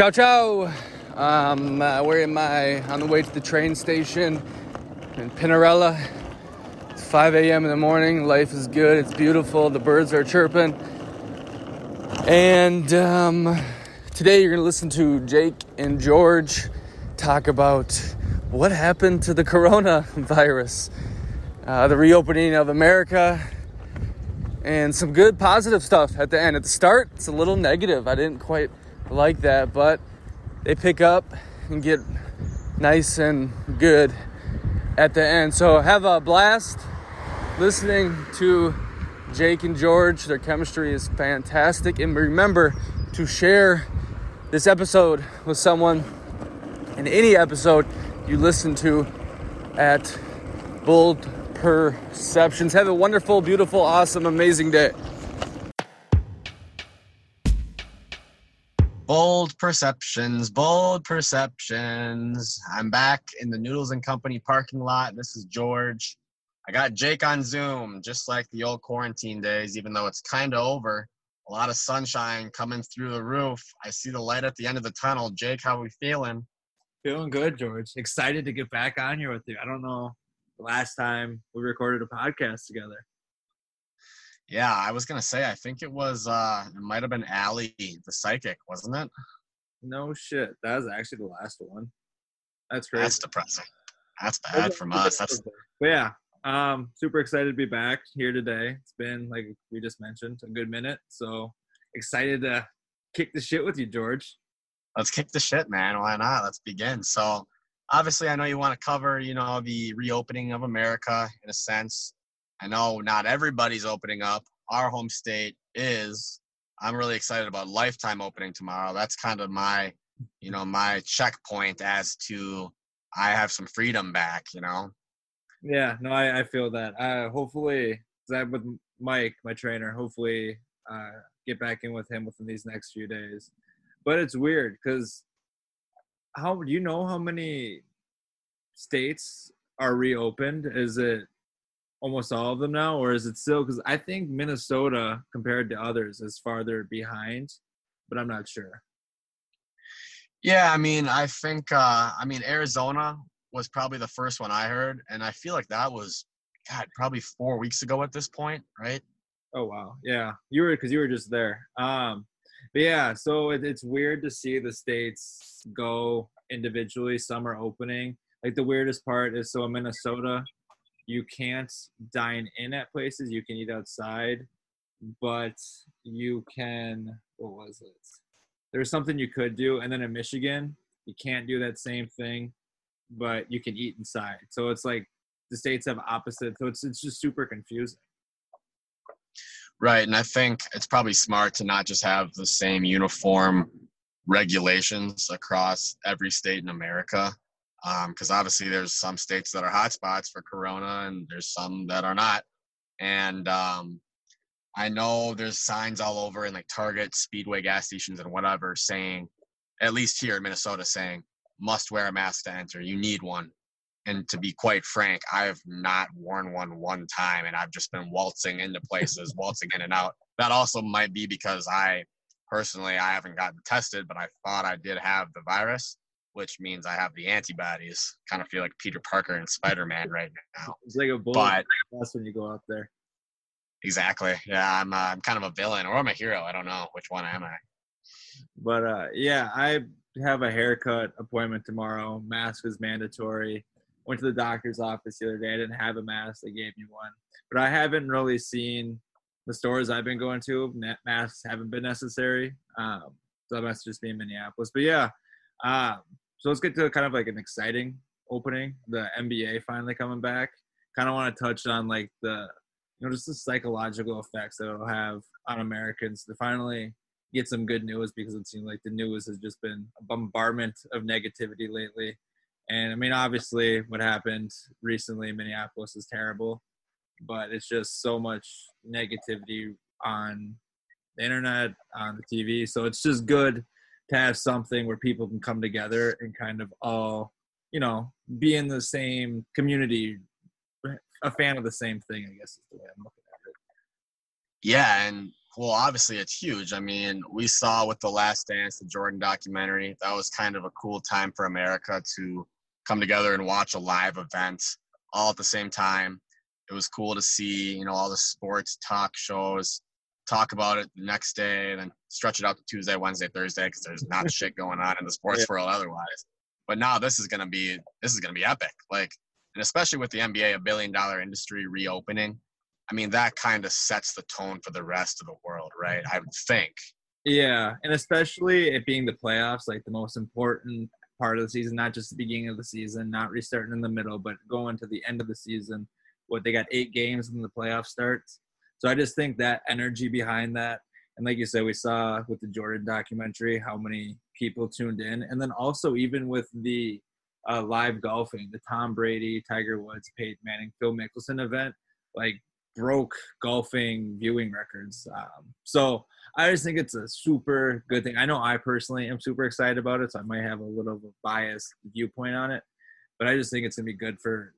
Ciao, ciao. Um, uh, we're in my on the way to the train station in Pinarella. It's 5 a.m. in the morning. Life is good. It's beautiful. The birds are chirping. And um, today you're going to listen to Jake and George talk about what happened to the coronavirus, uh, the reopening of America, and some good positive stuff at the end. At the start, it's a little negative. I didn't quite like that, but they pick up and get nice and good at the end. So have a blast listening to Jake and George. Their chemistry is fantastic. And remember to share this episode with someone in any episode you listen to at Bold Perceptions. Have a wonderful, beautiful, awesome, amazing day. Bold perceptions, bold perceptions. I'm back in the Noodles and Company parking lot. This is George. I got Jake on Zoom, just like the old quarantine days, even though it's kind of over. A lot of sunshine coming through the roof. I see the light at the end of the tunnel. Jake, how are we feeling? Feeling good, George. Excited to get back on here with you. I don't know the last time we recorded a podcast together. Yeah, I was gonna say I think it was uh it might have been Allie the psychic, wasn't it? No shit. That was actually the last one. That's crazy. That's depressing. That's bad from us. That's but yeah. Um super excited to be back here today. It's been like we just mentioned, a good minute. So excited to kick the shit with you, George. Let's kick the shit, man. Why not? Let's begin. So obviously I know you want to cover, you know, the reopening of America in a sense I know not everybody's opening up. Our home state is. I'm really excited about Lifetime opening tomorrow. That's kind of my, you know, my checkpoint as to I have some freedom back. You know. Yeah, no, I, I feel that. Uh, hopefully, that with Mike, my trainer, hopefully uh, get back in with him within these next few days. But it's weird because how do you know how many states are reopened? Is it almost all of them now, or is it still? Because I think Minnesota, compared to others, is farther behind, but I'm not sure. Yeah, I mean, I think, uh, I mean, Arizona was probably the first one I heard, and I feel like that was, God, probably four weeks ago at this point, right? Oh wow, yeah, you were because you were just there. Um, but yeah, so it, it's weird to see the states go individually. Some are opening. Like the weirdest part is so in Minnesota, you can't dine in at places you can eat outside but you can what was it? There's something you could do and then in michigan you can't do that same thing but you can eat inside. So it's like the states have opposite so it's, it's just super confusing. Right and i think it's probably smart to not just have the same uniform regulations across every state in america because um, obviously there's some states that are hotspots for corona and there's some that are not. And um, i know there's signs all over in like target speedway gas stations and whatever saying at least here in minnesota saying must wear a mask to enter. You need one. And to be quite frank i have not worn one one time and i've just been waltzing into places waltzing in and out. That also might be because i personally i haven't gotten tested but i thought i did have the virus which means I have the antibodies. Kind of feel like Peter Parker and Spider Man right now. It's like a bullet. That's when you go out there. Exactly. Yeah, I'm. Uh, I'm kind of a villain, or I'm a hero. I don't know which one am I. But uh, yeah, I have a haircut appointment tomorrow. Mask is mandatory. Went to the doctor's office the other day. I didn't have a mask. They gave me one, but I haven't really seen the stores I've been going to. Masks haven't been necessary. Um, so that must just be in Minneapolis. But yeah, um, so let's get to kind of like an exciting opening. The NBA finally coming back. Kind of want to touch on like the, you know, just the psychological effects that it'll have on Americans to finally get some good news because it seems like the news has just been a bombardment of negativity lately. And I mean, obviously, what happened recently in Minneapolis is terrible, but it's just so much negativity on the internet, on the TV. So it's just good to have something where people can come together and kind of all, you know, be in the same community, a fan of the same thing, I guess is the way I'm looking at it. Yeah, and well, obviously it's huge. I mean, we saw with the Last Dance, the Jordan documentary, that was kind of a cool time for America to come together and watch a live event all at the same time. It was cool to see, you know, all the sports talk shows talk about it the next day, and then stretch it out to Tuesday, Wednesday, Thursday, because there's not shit going on in the sports yeah. world otherwise. But now this is gonna be this is gonna be epic. Like, and especially with the NBA, a billion dollar industry reopening I mean, that kind of sets the tone for the rest of the world, right? I would think. Yeah, and especially it being the playoffs, like the most important part of the season, not just the beginning of the season, not restarting in the middle, but going to the end of the season. What they got eight games and the playoff starts. So I just think that energy behind that, and like you said, we saw with the Jordan documentary how many people tuned in, and then also even with the uh, live golfing, the Tom Brady, Tiger Woods, Peyton Manning, Phil Mickelson event, like broke golfing viewing records. Um, so I just think it's a super good thing. I know I personally am super excited about it, so I might have a little biased viewpoint on it, but I just think it's gonna be good for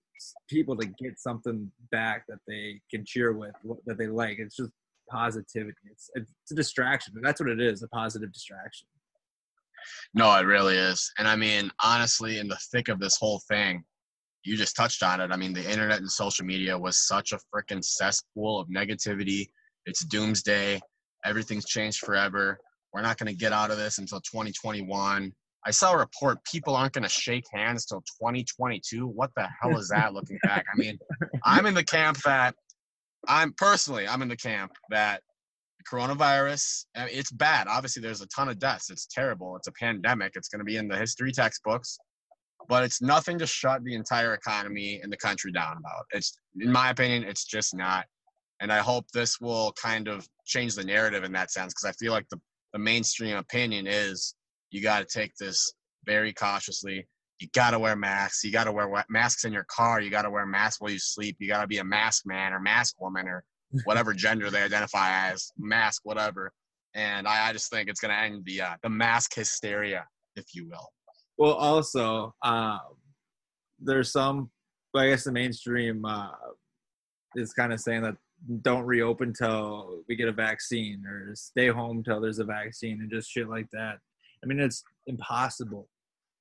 people to get something back that they can cheer with, that they like. It's just positivity. It's it's a distraction. That's what it is—a positive distraction. No, it really is. And I mean, honestly, in the thick of this whole thing, you just touched on it. I mean, the internet and social media was such a freaking cesspool of negativity. It's doomsday. Everything's changed forever. We're not going to get out of this until 2021. I saw a report people aren't going to shake hands till 2022. What the hell is that looking back? I mean, I'm in the camp that I'm personally, I'm in the camp that coronavirus, it's bad. Obviously, there's a ton of deaths. It's terrible. It's a pandemic. It's going to be in the history textbooks but it's nothing to shut the entire economy and the country down about. It's, in my opinion, it's just not. And I hope this will kind of change the narrative in that sense because I feel like the, the mainstream opinion is you got to take this very cautiously. You got to wear masks. You got to wear masks in your car. You got to wear masks while you sleep. You got to be a mask man or mask woman or whatever gender they identify as, mask, whatever. And I, I just think it's going to end the uh, the mask hysteria, if you will. Well, also, um, there's some, I guess the mainstream uh, is kind of saying that don't reopen till we get a vaccine or stay home till there's a vaccine and just shit like that. I mean, it's impossible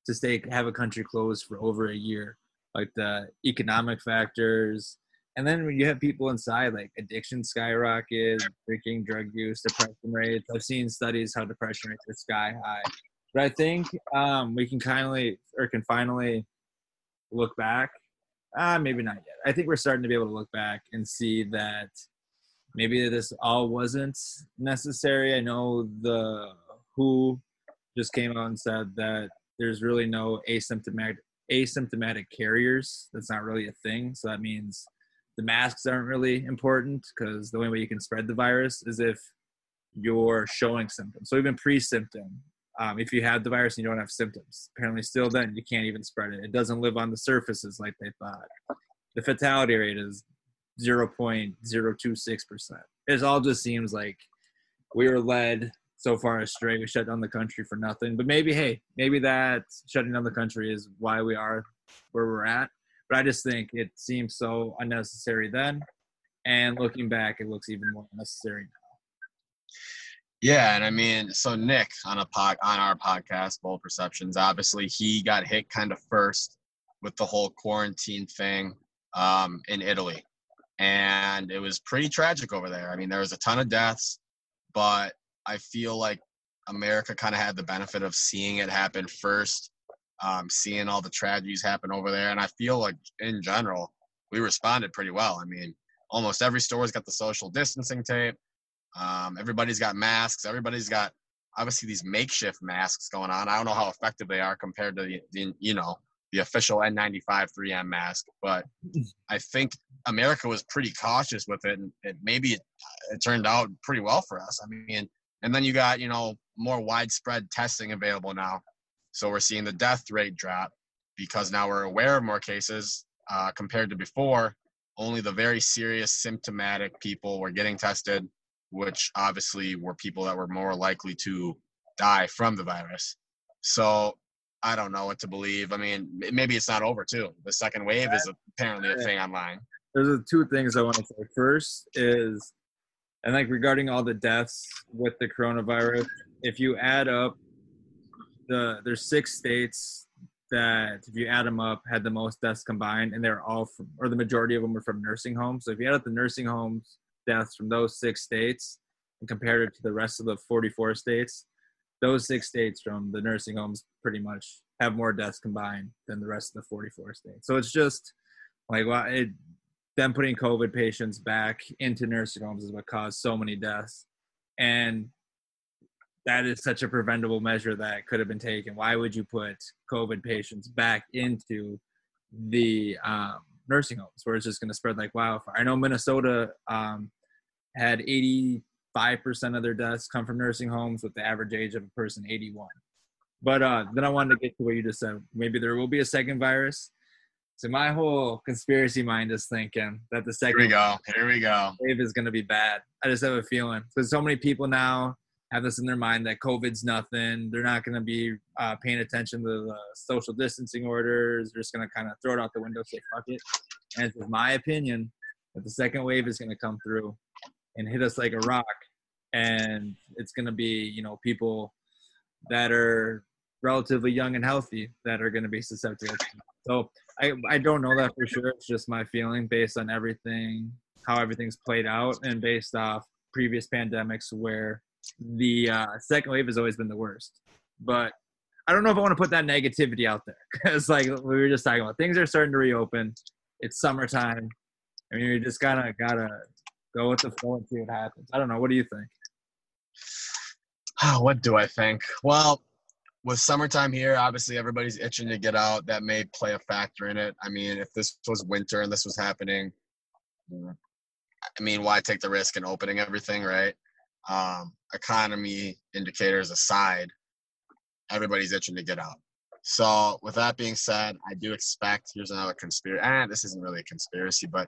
to stay have a country closed for over a year. Like the economic factors, and then when you have people inside, like addiction skyrocket, drinking, drug use, depression rates. I've seen studies how depression rates are sky high. But I think um, we can kindly or can finally look back. Uh, maybe not yet. I think we're starting to be able to look back and see that maybe this all wasn't necessary. I know the WHO just came out and said that there's really no asymptomatic asymptomatic carriers. That's not really a thing. So that means the masks aren't really important because the only way you can spread the virus is if you're showing symptoms. So even pre-symptom, um, if you have the virus and you don't have symptoms. Apparently, still then you can't even spread it. It doesn't live on the surfaces like they thought. The fatality rate is 0.026%. It all just seems like we were led so far astray. We shut down the country for nothing. But maybe, hey, maybe that shutting down the country is why we are where we're at. But I just think it seems so unnecessary then. And looking back, it looks even more necessary now. Yeah, and I mean, so Nick on a pod on our podcast, Bold Perceptions, obviously he got hit kind of first with the whole quarantine thing um, in Italy, and it was pretty tragic over there. I mean, there was a ton of deaths, but I feel like America kind of had the benefit of seeing it happen first, um, seeing all the tragedies happen over there, and I feel like in general we responded pretty well. I mean, almost every store's got the social distancing tape um, everybody's got masks. Everybody's got obviously these makeshift masks going on. I don't know how effective they are compared to the, the you know the official N95 3M mask, but I think America was pretty cautious with it, and it, maybe it, it turned out pretty well for us. I mean, and then you got you know more widespread testing available now, so we're seeing the death rate drop because now we're aware of more cases uh, compared to before. Only the very serious symptomatic people were getting tested which obviously were people that were more likely to die from the virus. So I don't know what to believe. I mean, maybe it's not over too. The second wave is apparently a thing online. There's two things I want to say. First is And like regarding all the deaths with the coronavirus, if you add up the there's six states that if you add them up had the most deaths combined and they're all from or the majority of them are from nursing homes. So if you add up the nursing homes deaths from those six states and compared it to the rest of the 44 states, those six states from the nursing homes pretty much have more deaths combined than the rest of the 44 states. So it's just like well, it, them putting COVID patients back into nursing homes is what caused so many deaths. And that is such a preventable measure that could have been taken. Why would you put COVID patients back into the um, nursing homes where it's just going to spread like wildfire? I know Minnesota um, had 85% of their deaths come from nursing homes with the average age of a person 81. But uh, then I wanted to get to what you just said. Maybe there will be a second virus. So my whole conspiracy mind is thinking that the second Here we go. Here we go. wave is going to be bad. I just have a feeling because so many people now have this in their mind that COVID's nothing. They're not going to be uh, paying attention to the social distancing orders. They're just going to kind of throw it out the window, say fuck it. And it's my opinion that the second wave is going to come through and hit us like a rock, and it's going to be you know people that are relatively young and healthy that are going to be susceptible. So I I don't know that for sure. It's just my feeling based on everything, how everything's played out, and based off previous pandemics where the uh, second wave has always been the worst. But I don't know if I want to put that negativity out there because, like we were just talking about, things are starting to reopen. It's summertime. I mean, you just gotta gotta go with the flow and see what happens. I don't know. What do you think? what do I think? Well, with summertime here, obviously everybody's itching to get out. That may play a factor in it. I mean, if this was winter and this was happening, I mean, why take the risk in opening everything, right? Um, economy indicators aside, everybody's itching to get out. So, with that being said, I do expect here's another conspiracy. Eh, this isn't really a conspiracy, but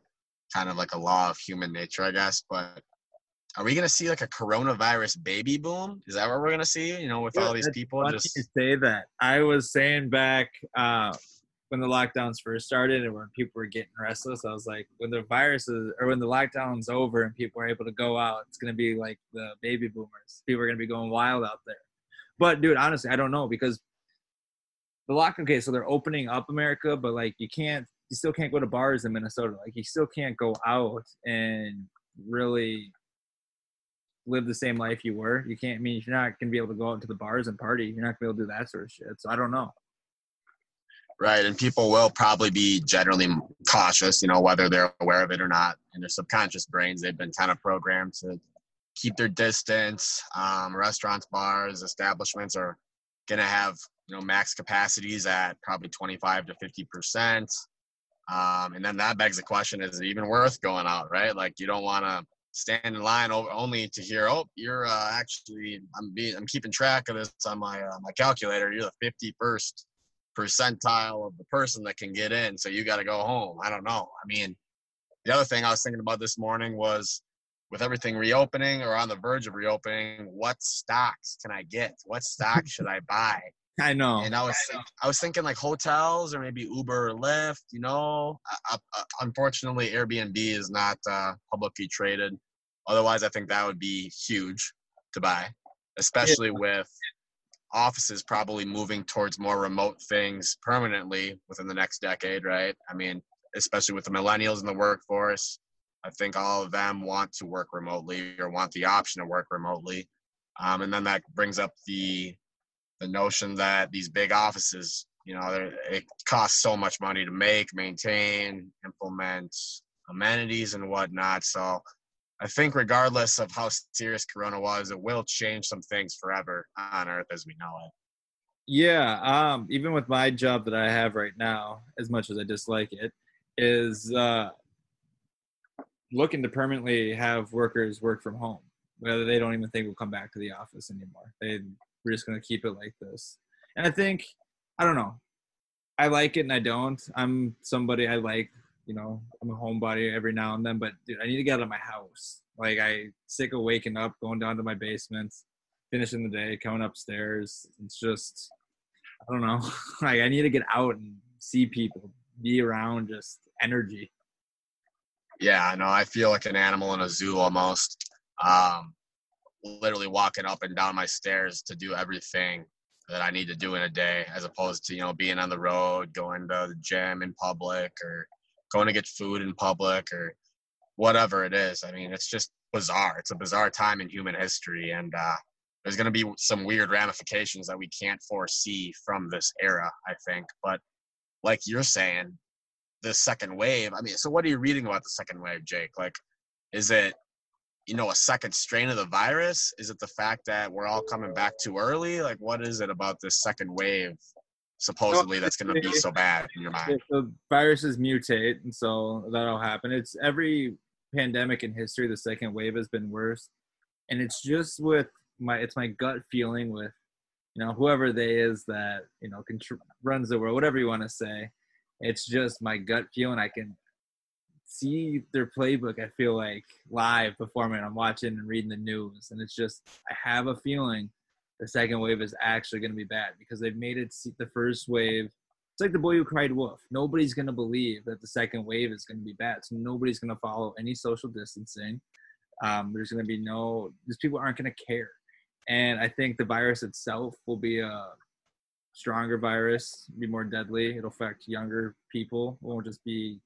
kind of like a law of human nature, I guess. But are we going to see like a coronavirus baby boom? Is that what we're going to see? You know, with all these people just say that. I was saying back uh, when the lockdowns first started and when people were getting restless, I was like, when the viruses or when the lockdown's over and people are able to go out, it's gonna be like the baby boomers. People are gonna be going wild out there. But dude, honestly, I don't know because the lock. Okay, so they're opening up America, but like you can't, you still can't go to bars in Minnesota. Like you still can't go out and really live the same life you were. You can't. I mean, you're not gonna be able to go out to the bars and party. You're not gonna be able to do that sort of shit. So I don't know. right, and people will probably be generally cautious. You know, whether they're aware of it or not. In their subconscious brains, they've been kind of programmed to keep their distance. Um, restaurants, bars, establishments are gonna have you know max capacities at probably 25 to 50 percent. Um, and then that begs the question: Is it even worth going out? Right? Like you don't want to stand in line o- only to hear, "Oh, you're uh, actually I'm being I'm keeping track of this on my uh, my calculator. You're the 51st percentile of the person that can get in, so you got to go home." I don't know. I mean, the other thing I was thinking about this morning was with everything reopening or on the verge of reopening, what stocks can I get? What stock should I buy? I know. And I was I was thinking like hotels or maybe Uber or Lyft. You know, uh, uh, unfortunately, Airbnb is not uh, publicly traded. Otherwise, I think that would be huge to buy, especially with offices probably moving towards more remote things permanently within the next decade. Right? I mean, especially with the millennials in the workforce, I think all of them want to work remotely or want the option to work remotely. Um, and then that brings up the the notion that these big offices, you know, it costs so much money to make, maintain, implement amenities and whatnot. So I think regardless of how serious Corona was, it will change some things forever on Earth as we know it. Yeah, um, even with my job that I have right now, as much as I dislike it, is uh, looking to permanently have workers work from home, whether they don't even think we'll come back to the office anymore. They we're just gonna keep it like this. And I think I don't know. I like it and I don't. I'm somebody I like, you know, I'm a homebody every now and then, but dude, I need to get out of my house. Like I sick of waking up, going down to my basement, finishing the day, coming upstairs. It's just I don't know. like I need to get out and see people, be around just energy. Yeah, no, I feel like an animal in a zoo almost. Um, literally walking up and down my stairs to do everything that I need to do in a day, as opposed to you know being on the road, going to the gym in public, or going to get food in public, or whatever it is. I mean, it's just bizarre. It's a bizarre time in human history, and uh, there's going to be some weird ramifications that we can't foresee from this era. I think, but like you're saying, the second wave. I mean, so what are you reading about the second wave, Jake? Like, is it you know a second strain of the virus? Is it the fact that we're all coming back too early? Like, what is it about this second wave? Supposedly, that's going to be so bad in your mind. The viruses mutate, and so that'll happen. It's every pandemic in history. The second wave has been worse, and it's just with my it's my gut feeling with you know whoever they is that you know contr- runs the world, whatever you want to say. It's just my gut feeling. I can see their playbook. I feel like live me. I'm watching and reading the news, and it's just I have a feeling the second wave is actually going to be bad because they've made it the first wave. It's like the boy who cried wolf. Nobody's going to believe that the second wave is going to be bad. So nobody's going to follow any social distancing. Um, there's going to be no. These people aren't going to care, and I think the virus itself will be a stronger virus, be more deadly. It'll affect younger people. It won't just be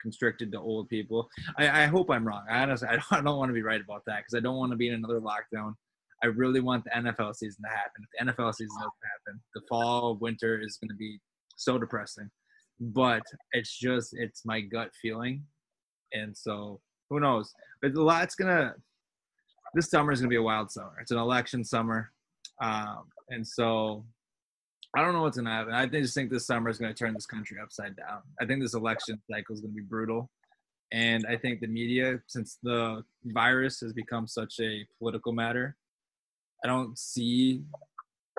constricted to old people. I, I hope I'm wrong. I honestly, I don't, I don't want to be right about that because I don't want to be in another lockdown. I really want the NFL season to happen. If the NFL season doesn't happen, the fall, winter is going to be so depressing. But it's just, it's my gut feeling. And so who knows? But a lot's going to, this summer is going to be a wild summer. It's an election summer. Um, and so I don't know what's gonna happen. I just think this summer is gonna turn this country upside down. I think this election cycle is gonna be brutal, and I think the media, since the virus has become such a political matter, I don't see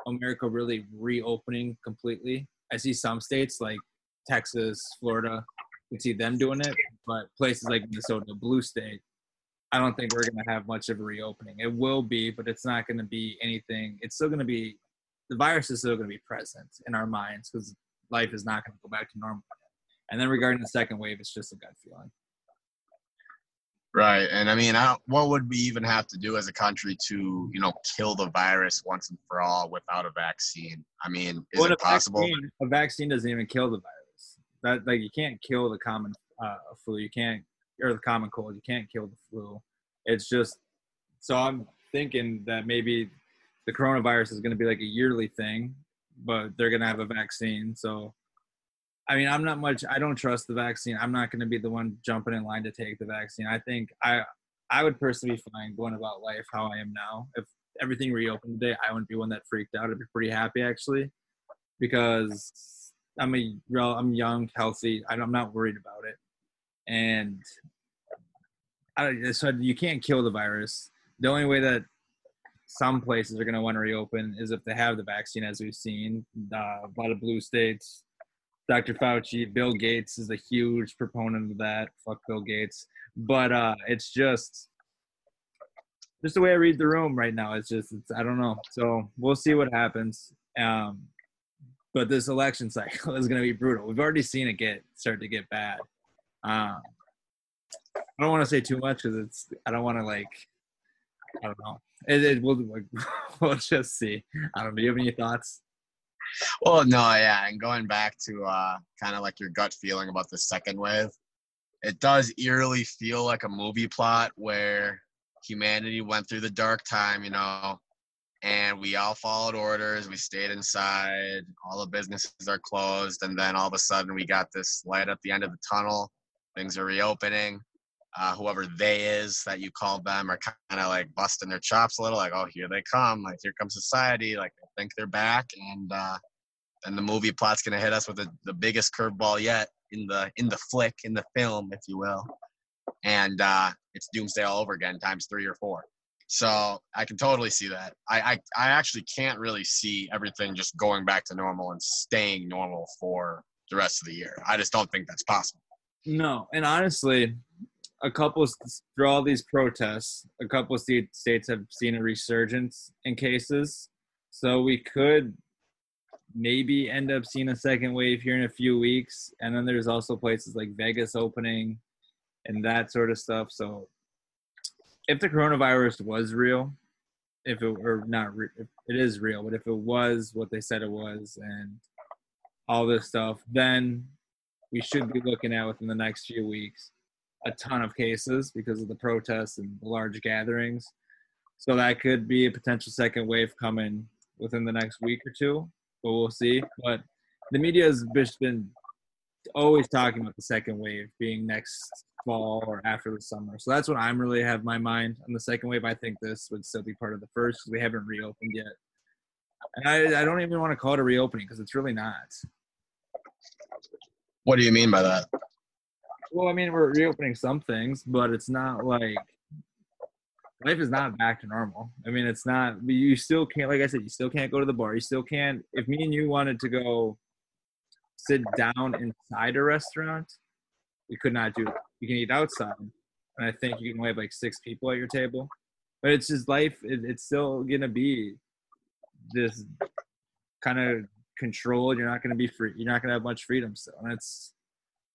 America really reopening completely. I see some states like Texas, Florida, you see them doing it, but places like Minnesota, blue state, I don't think we're going to have much of a reopening. It will be, but it's not going to be anything. It's still going to be the virus is still going to be present in our minds because life is not going to go back to normal. And then regarding the second wave, it's just a gut feeling. Right, and I mean, I what would we even have to do as a country to, you know, kill the virus once and for all without a vaccine? I mean, is well, it possible? Vaccine, a vaccine doesn't even kill the virus. That like you can't kill the common uh, flu. You can't or the common cold. You can't kill the flu. It's just so I'm thinking that maybe the coronavirus is going to be like a yearly thing, but they're going to have a vaccine. So, I mean, I'm not much. I don't trust the vaccine. I'm not going to be the one jumping in line to take the vaccine. I think I, I would personally be fine going about life how I am now. If everything reopened today, I wouldn't be one that freaked out. I'd be pretty happy actually, because I'm a real, I'm young, healthy. I'm not worried about it, and I, so you can't kill the virus. The only way that some places are going to want to reopen is if they have the vaccine, as we've seen. Uh, a lot of blue states. Dr. Fauci, Bill Gates is a huge proponent of that. Fuck Bill Gates. But uh, it's just just the way I read the room right now. It's just it's I don't know. So we'll see what happens. Um, but this election cycle is going to be brutal. We've already seen it get start to get bad. Um, I don't want to say too much because it's I don't want to like I don't know. It, it we'll, we'll just see. I don't know. Do you have any thoughts? Well, no, yeah. And going back to uh, kind of like your gut feeling about the second wave, it does eerily feel like a movie plot where humanity went through the dark time, you know, and we all followed orders. We stayed inside. All the businesses are closed. And then all of a sudden, we got this light at the end of the tunnel. Things are reopening uh, whoever they is that you called them are kind of like busting their chops a little, like, oh, here they come, like here comes society, like they think they're back, and uh, and the movie plot's gonna hit us with the, the biggest curveball yet in the in the flick, in the film, if you will, and uh, it's doomsday all over again, times three or four. So I can totally see that. I, I I actually can't really see everything just going back to normal and staying normal for the rest of the year. I just don't think that's possible. No, and honestly, a couple through all these protests, a couple of states have seen a resurgence in cases. So we could maybe end up seeing a second wave here in a few weeks. And then there's also places like Vegas opening and that sort of stuff. So if the coronavirus was real, if it were not, re- it is real, but if it was what they said it was, and all this stuff, then we should be looking at within the next few weeks a ton of cases because of the protests and the large gatherings. So that could be a potential second wave coming within the next week or two, but we'll see. But the media has just been always talking about the second wave being next fall or after the summer. So that's what I'm really have my mind on the second wave. I think this would still be part of the first because we haven't reopened yet. And I, I don't even want to call it a reopening because it's really not. What do you mean by that? Well, I mean, we're reopening some things, but it's not like life is not back to normal. I mean, it's not. You still can't, like I said, you still can't go to the bar. You still can't. If me and you wanted to go sit down inside a restaurant, we could not do. You can eat outside, and I think you can only have like six people at your table. But it's just life. It, it's still gonna be this kind of controlled. You're not gonna be free. You're not gonna have much freedom still, and it's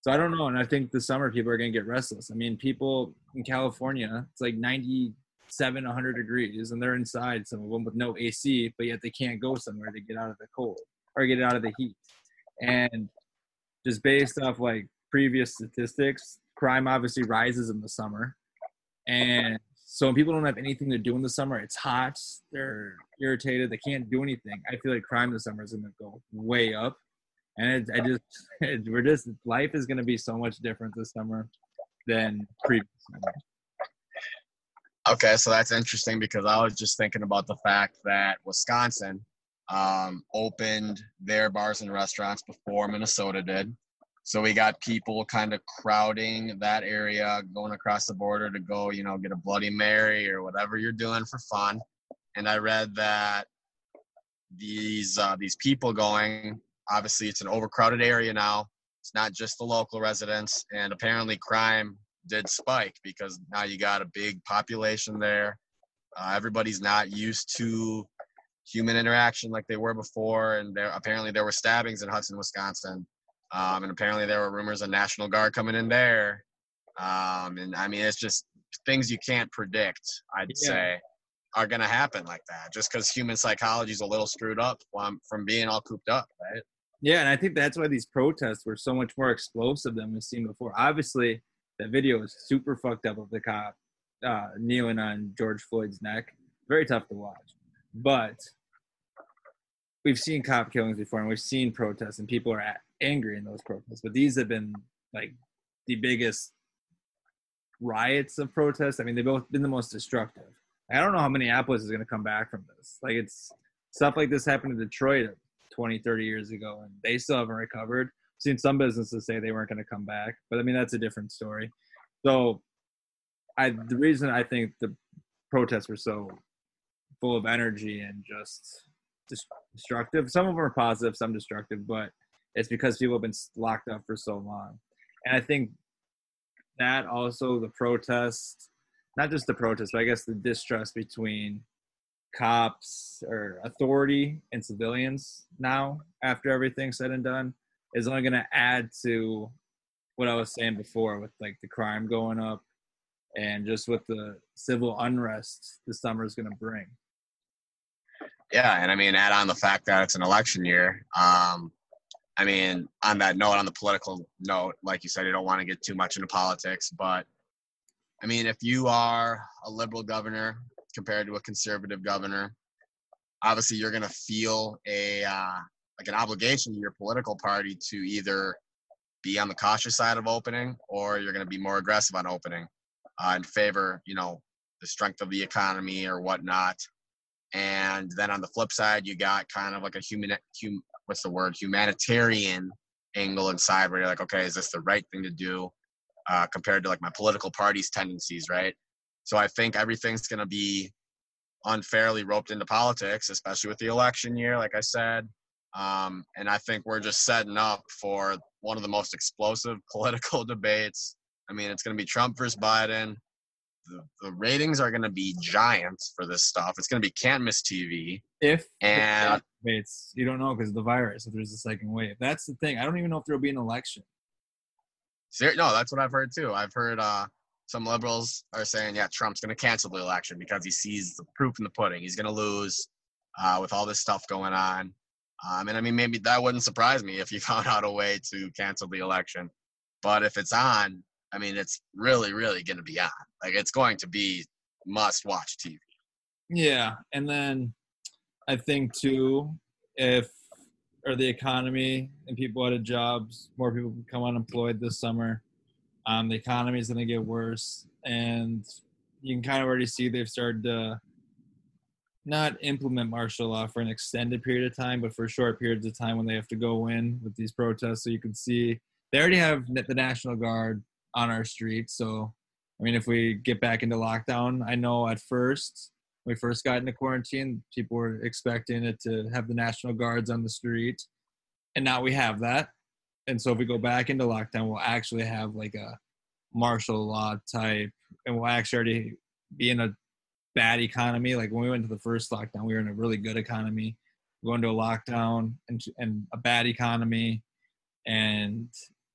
so I don't know. And I think the summer people are going to get restless. I mean, people in California, it's like 97, 100 degrees, and they're inside, some of them with no AC, but yet they can't go somewhere to get out of the cold or get out of the heat. And just based off like previous statistics, crime obviously rises in the summer. And so when people don't have anything to do in the summer, it's hot, they're irritated, they can't do anything. I feel like crime in the summer is going to go way up and it, I just it, we're just life is going to be so much different this summer than previous summer. Okay, so that's interesting because I was just thinking about the fact that Wisconsin um, opened their bars and restaurants before Minnesota did. So we got people kind of crowding that area, going across the border to go, you know, get a Bloody Mary or whatever you're doing for fun. And I read that these uh, these people going obviously it's an overcrowded area now. It's not just the local residents, and apparently crime did spike because now you got a big population there. Uh, everybody's not used to human interaction like they were before, and there apparently there were stabbings in Hudson, Wisconsin, um, and apparently there were rumors of National Guard coming in there. Um, and I mean, it's just things you can't predict. I'd yeah. say are going to happen like that just because human psychology is a little screwed up from, from being all cooped up, right? Yeah, and I think that's why these protests were so much more explosive than we've seen before. Obviously, that video is super fucked up of the cop uh, kneeling on George Floyd's neck. Very tough to watch. But we've seen cop killings before, and we've seen protests, and people are angry in those protests. But these have been like the biggest riots of protests. I mean, they've both been the most destructive. I don't know how Minneapolis is going to come back from this. Like, it's stuff like this happened in Detroit 20, 30 years ago, and they still haven't recovered. I've seen some businesses say they weren't going to come back, but I mean that's a different story. So, I the reason I think the protests were so full of energy and just destructive. Some of them are positive, some destructive, but it's because people have been locked up for so long. And I think that also the protest, not just the protest, but I guess the distrust between cops or authority and civilians now after everything's said and done is only going to add to what I was saying before with like the crime going up and just with the civil unrest the summer is going to bring. Yeah, and I mean, add on the fact that it's an election year. Um, I mean, on that note, on the political note, like you said, you don't want to get too much into politics, but I mean, if you are a liberal governor compared to a conservative governor. Obviously, you're going to feel a uh, like an obligation to your political party to either be on the cautious side of opening or you're going to be more aggressive on opening uh, in favor, you know, the strength of the economy or whatnot. And then on the flip side, you got kind of like a human, hum, what's the word, humanitarian angle inside where you're like, okay, is this the right thing to do uh, compared to like my political party's tendencies, right? So I think everything's going to be unfairly roped into politics, especially with the election year, like I said. Um, and I think we're just setting up for one of the most explosive political debates. I mean, it's going to be Trump versus Biden. The, the ratings are going to be giants for this stuff. It's going to be can't miss TV. If and it's you don't know because of the virus. If there's a second wave, that's the thing. I don't even know if there'll be an election. No, that's what I've heard too. I've heard uh, some liberals are saying, yeah, Trump's going to cancel the election because he sees the proof in the pudding. He's going to lose uh, with all this stuff going on. Um, and I mean, maybe that wouldn't surprise me if he found out a way to cancel the election. But if it's on, I mean, it's really, really going to be on. Like, it's going to be must watch TV. Yeah. And then I think, too, if or the economy and people out of jobs, more people become unemployed this summer. Um, the economy is going to get worse, and you can kind of already see they've started to not implement martial law for an extended period of time, but for short periods of time when they have to go in with these protests. So you can see they already have the National Guard on our streets. So, I mean, if we get back into lockdown, I know at first, we first got into quarantine, people were expecting it to have the National Guards on the street. And now we have that. And so if we go back into lockdown, we'll actually have like a martial law type, and we'll actually already be in a bad economy. Like when we went to the first lockdown, we were in a really good economy. Going to a lockdown and, and a bad economy and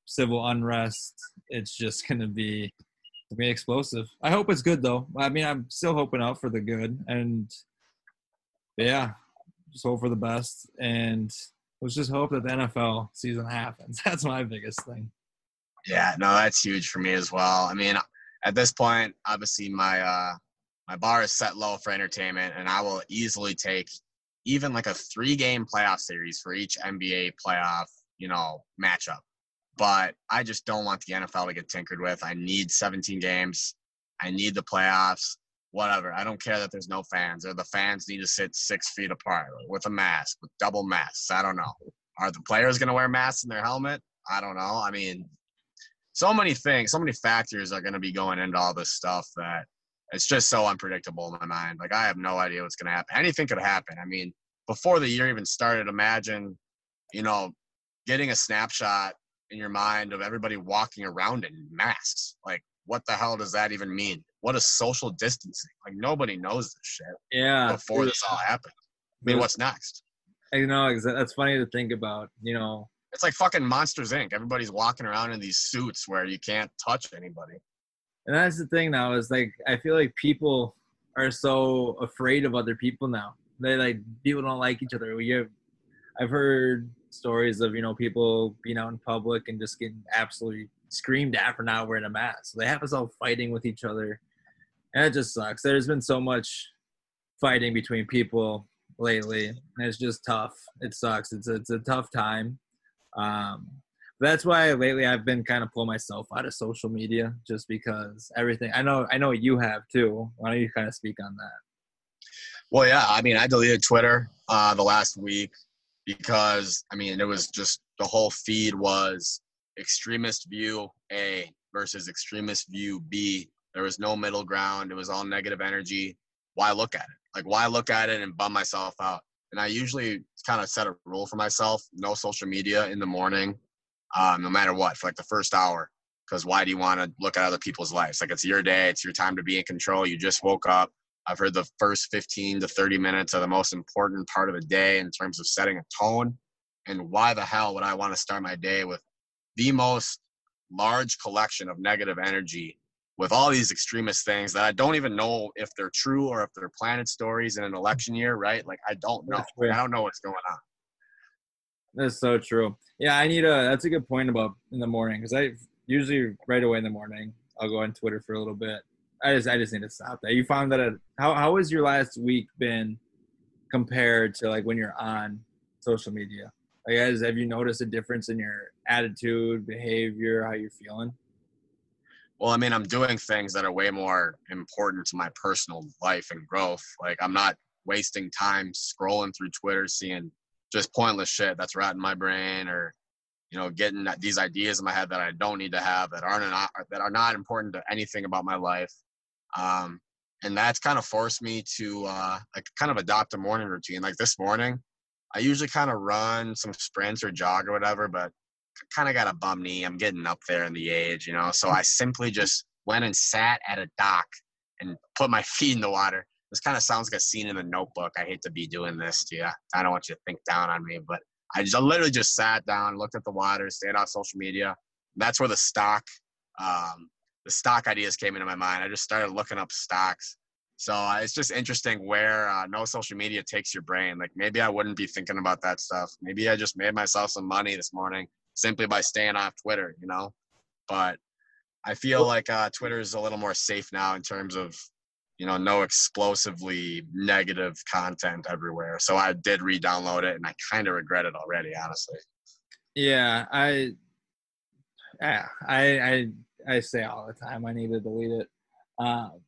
civil unrest, it's just going to be to be explosive. I hope it's good though. I mean, I'm still hoping out for the good, and yeah, just hope for the best. And let's just hope that the NFL season happens. That's my biggest thing. Yeah, no, that's huge for me as well. I mean, at this point, obviously my uh my bar is set low for entertainment, and I will easily take even like a three game playoff series for each NBA playoff, you know, matchup. But I just don't want the NFL to get tinkered with. I need 17 games. I need the playoffs. Whatever. I don't care that there's no fans or the fans need to sit six feet apart with a mask, with double masks. I don't know. Are the players going to wear masks in their helmet? I don't know. I mean, so many things, so many factors are going to be going into all this stuff that it's just so unpredictable in my mind. Like I have no idea what's going to happen. Anything could happen. I mean, before the year even started, imagine, you know, getting a snapshot in your mind of everybody walking around in masks. Like, what the hell does that even mean? What is social distancing? Like nobody knows this shit. Yeah. Before this all happened. I mean, what's next? I know that's funny to think about. You know, it's like fucking Monsters Inc. Everybody's walking around in these suits where you can't touch anybody. And that's the thing now is like I feel like people are so afraid of other people now. They like people don't like each other. We have, I've heard stories of you know people being out in public and just getting absolutely screamed at for not wearing a mask. They have us all fighting with each other, and it just sucks. There's been so much fighting between people lately, and it's just tough. It sucks. It's a, it's a tough time. Um, that's why lately I've been kind of pull myself out of social media just because everything I know I know you have too. Why don't you kind of speak on that? Well, yeah, I mean, I deleted Twitter uh, the last week because I mean it was just the whole feed was extremist view A versus extremist view B. There was no middle ground. It was all negative energy. Why look at it? Like why look at it and bum myself out? And I usually kind of set a rule for myself: no social media in the morning, um, no matter what, for like the first hour. Because why do you want to look at other people's lives? Like it's your day, it's your time to be in control. You just woke up. I've heard the first 15 to 30 minutes are the most important part of the day in terms of setting a tone. And why the hell would I want to start my day with the most large collection of negative energy with all these extremist things that I don't even know if they're true or if they're planted stories in an election year, right? Like I don't know. I don't know what's going on. That's so true. Yeah, I need a. That's a good point about in the morning because I usually right away in the morning I'll go on Twitter for a little bit. I just I just need to stop that. You found that a, how how has your last week been compared to like when you're on social media? Like, guys, have you noticed a difference in your attitude, behavior, how you're feeling? Well, I mean, I'm doing things that are way more important to my personal life and growth. Like, I'm not wasting time scrolling through Twitter, seeing just pointless shit that's rotting my brain or you know getting these ideas in my head that i don't need to have that aren't not, that are not important to anything about my life um, and that's kind of forced me to uh, like kind of adopt a morning routine like this morning i usually kind of run some sprints or jog or whatever but kind of got a bum knee i'm getting up there in the age you know so i simply just went and sat at a dock and put my feet in the water this kind of sounds like a scene in the notebook. I hate to be doing this to you. I don't want you to think down on me, but I just literally just sat down, looked at the water, stayed off social media. That's where the stock, um, the stock ideas came into my mind. I just started looking up stocks. So uh, it's just interesting where uh, no social media takes your brain. Like maybe I wouldn't be thinking about that stuff. Maybe I just made myself some money this morning simply by staying off Twitter, you know. But I feel like uh, Twitter is a little more safe now in terms of you know no explosively negative content everywhere. So I did re-download it, and I kind of regret it already, honestly. Yeah, I, yeah, I, I, I say all the time I need to delete it. Um,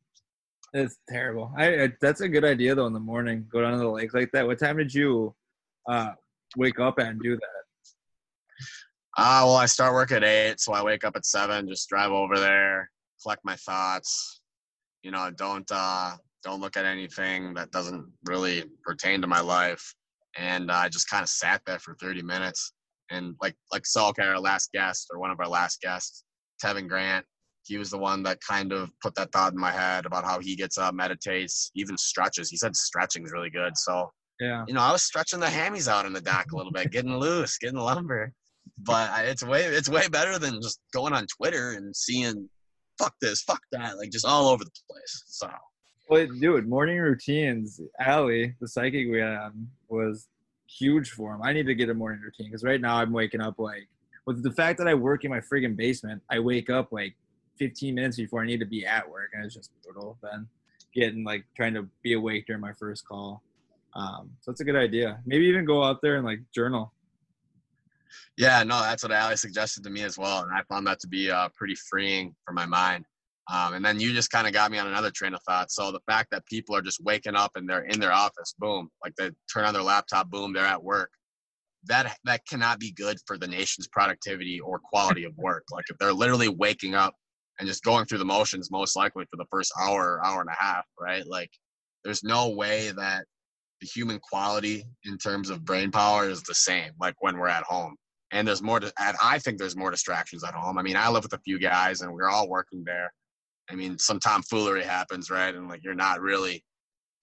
it's terrible. I, I, that's a good idea though. In the morning, go down to the lake like that. What time did you uh, wake up and do that? Uh, well, I start work at eight, so I wake up at seven. Just drive over there, collect my thoughts. You know, don't uh, don't look at anything that doesn't really pertain to my life, and I uh, just kind of sat there for thirty minutes. And like like Saul, Salk, our last guest or one of our last guests, Tevin Grant, he was the one that kind of put that thought in my head about how he gets up, meditates, even stretches. He said stretching is really good. So, yeah, you know, I was stretching the hammies out in the dock a little bit, getting loose, getting lumber. But it's way it's way better than just going on Twitter and seeing fuck this, fuck that, like just all over the place. So, well, dude, morning routines. Allie, the psychic we had was huge for him. I need to get a morning routine because right now I'm waking up like with the fact that I work in my friggin' basement. I wake up like 15 minutes before I need to be at work, and it's just brutal. Then getting like trying to be awake during my first call. Um, so that's a good idea. Maybe even go out there and like journal. Yeah, no, that's what Ali suggested to me as well, and I found that to be uh, pretty freeing for my mind. Um, and then you just kind of got me on another train of thought. So the fact that people are just waking up and they're in their office, boom, like they turn on their laptop, boom, they're at work. That that cannot be good for the nation's productivity or quality of work. Like if they're literally waking up and just going through the motions most likely for the first hour hour and a half right like there's no way that the human quality in terms of brain power is the same like when we're at home and there's more and i think there's more distractions at home i mean i live with a few guys and we're all working there i mean some tomfoolery happens right and like you're not really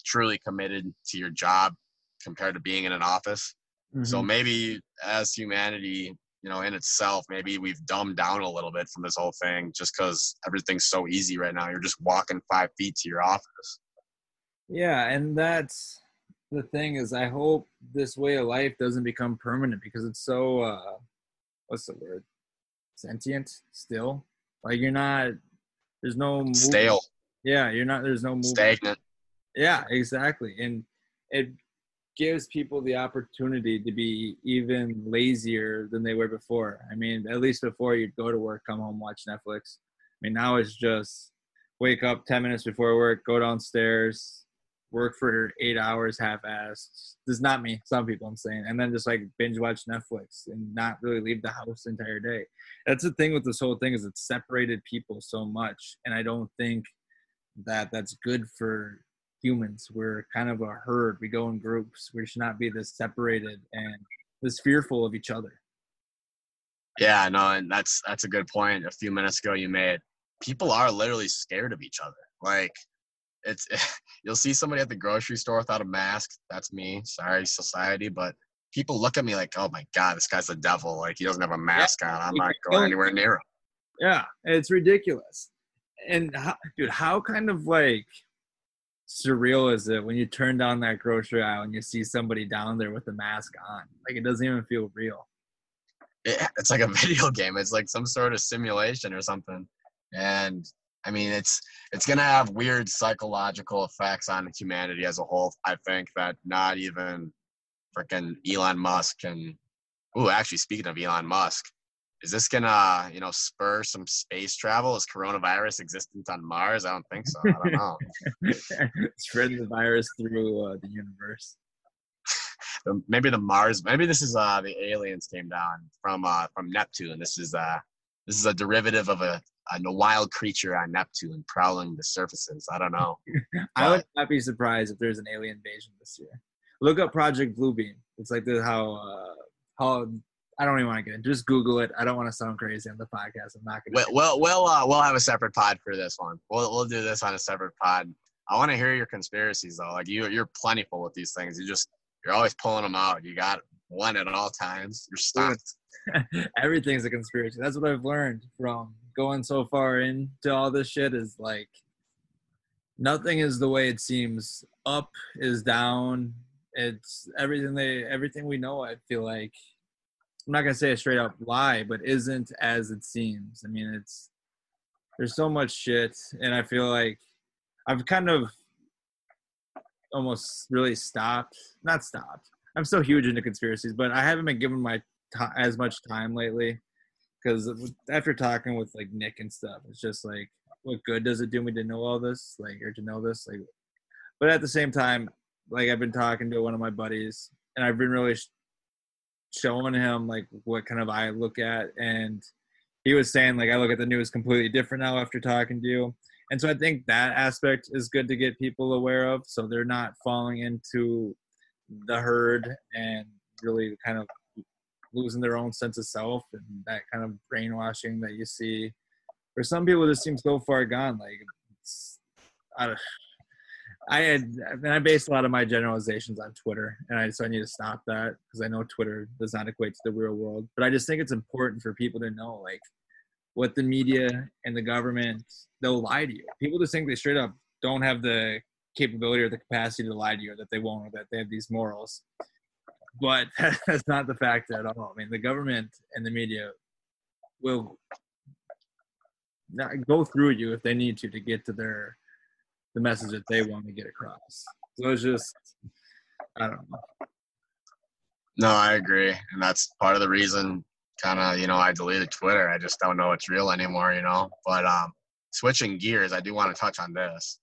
truly committed to your job compared to being in an office mm-hmm. so maybe as humanity you know, in itself, maybe we've dumbed down a little bit from this whole thing just because everything's so easy right now. You're just walking five feet to your office. Yeah, and that's the thing is I hope this way of life doesn't become permanent because it's so uh what's the word? Sentient still. Like you're not there's no movement. stale. Yeah, you're not there's no movement. Stagnant. Yeah, exactly. And it gives people the opportunity to be even lazier than they were before. I mean, at least before you'd go to work, come home, watch Netflix. I mean, now it's just wake up 10 minutes before work, go downstairs, work for eight hours half-assed. This is not me. Some people I'm saying, and then just like binge watch Netflix and not really leave the house the entire day. That's the thing with this whole thing is it's separated people so much, and I don't think that that's good for humans. We're kind of a herd. We go in groups. We should not be this separated and this fearful of each other. Yeah, no, and that's that's a good point. A few minutes ago, you made people are literally scared of each other. Like it's you'll see somebody at the grocery store without a mask. That's me. Sorry, society, but people look at me like, oh my god, this guy's the devil. Like he doesn't have a mask yeah. on. I'm not going anywhere near him. Yeah, it's ridiculous. And how, dude, how kind of like surreal is it when you turn down that grocery aisle and you see somebody down there with a mask on? Like it doesn't even feel real. Yeah, it's like a video game. It's like some sort of simulation or something. And I mean, it's it's gonna have weird psychological effects on humanity as a whole. I think that not even freaking Elon Musk and oh, actually, speaking of Elon Musk, is this gonna you know spur some space travel? Is coronavirus existent on mars? I don't think so. I don't know. Spreading the virus through uh, the universe. Maybe the mars maybe this is uh the aliens came down from uh from neptune. This is uh this is a derivative of a, a wild creature on neptune prowling the surfaces i don't know i would not be surprised if there's an alien invasion this year look up project bluebeam it's like the how uh how I don't even want to get into. Just Google it. I don't want to sound crazy on the podcast. I'm not gonna. Well, we'll we'll, uh, we'll have a separate pod for this one. We'll we'll do this on a separate pod. I want to hear your conspiracies though. Like you, you're plentiful with these things. You just you're always pulling them out. You got one at all times. You're stocked. Everything's a conspiracy. That's what I've learned from going so far into all this shit is like nothing is the way it seems. Up is down. It's everything they everything we know. I feel like I'm not gonna say a straight up lie, but isn't as it seems. I mean, it's there's so much shit, and I feel like I've kind of almost really stopped. Not stopped. I'm still huge into conspiracies, but I haven't been given my t- as much time lately because after talking with like Nick and stuff, it's just like, what good does it do me to know all this, like, or to know this, like? But at the same time, like I've been talking to one of my buddies, and I've been really sh- showing him like what kind of I look at, and he was saying like I look at the news completely different now after talking to you. And so I think that aspect is good to get people aware of, so they're not falling into the herd and really kind of losing their own sense of self and that kind of brainwashing that you see. For some people, this seems so far gone. Like, I, I had, and I base a lot of my generalizations on Twitter, and I so I need to stop that because I know Twitter does not equate to the real world. But I just think it's important for people to know, like, what the media and the government they'll lie to you. People just think they straight up don't have the capability or the capacity to lie to you, or that they won't, or that they have these morals but that's not the fact at all. I mean, the government and the media will not go through you if they need to to get to their the message that they want to get across. So it's just, I don't know. No, I agree, and that's part of the reason. Kind of, you know, I deleted Twitter. I just don't know it's real anymore, you know. But um, switching gears, I do want to touch on this.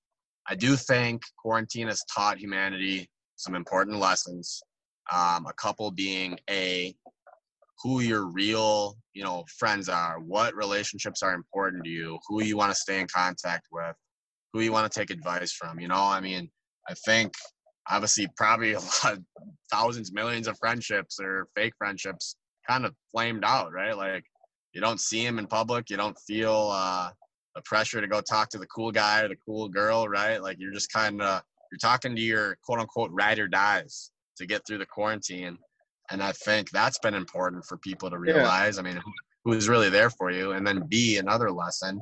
I do think quarantine has taught humanity some important lessons um, a couple being a who your real you know friends are what relationships are important to you who you want to stay in contact with who you want to take advice from you know? I mean i think obviously probably a lot thousands millions of friendships or fake friendships kind of flamed out right? Like you don't see them in public you don't feel uh, the pressure to go talk to the cool guy or the cool girl right? Like you're just kind of you're talking to your quote unquote ride or dies to get through the quarantine. And I think that's been important for people to realize. Yeah. I mean, who's really there for you? And then B, another lesson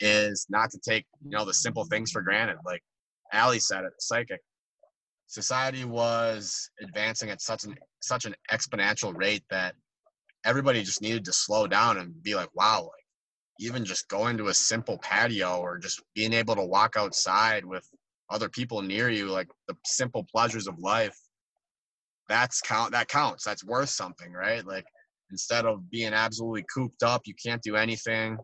is not to take, you know, the simple things for granted. Like Ali said it, psychic. Society was advancing at such an such an exponential rate that everybody just needed to slow down and be like, wow, like even just going to a simple patio or just being able to walk outside with other people near you, like the simple pleasures of life that's count that counts that's worth something right? Like instead of being absolutely cooped up you can't do anything.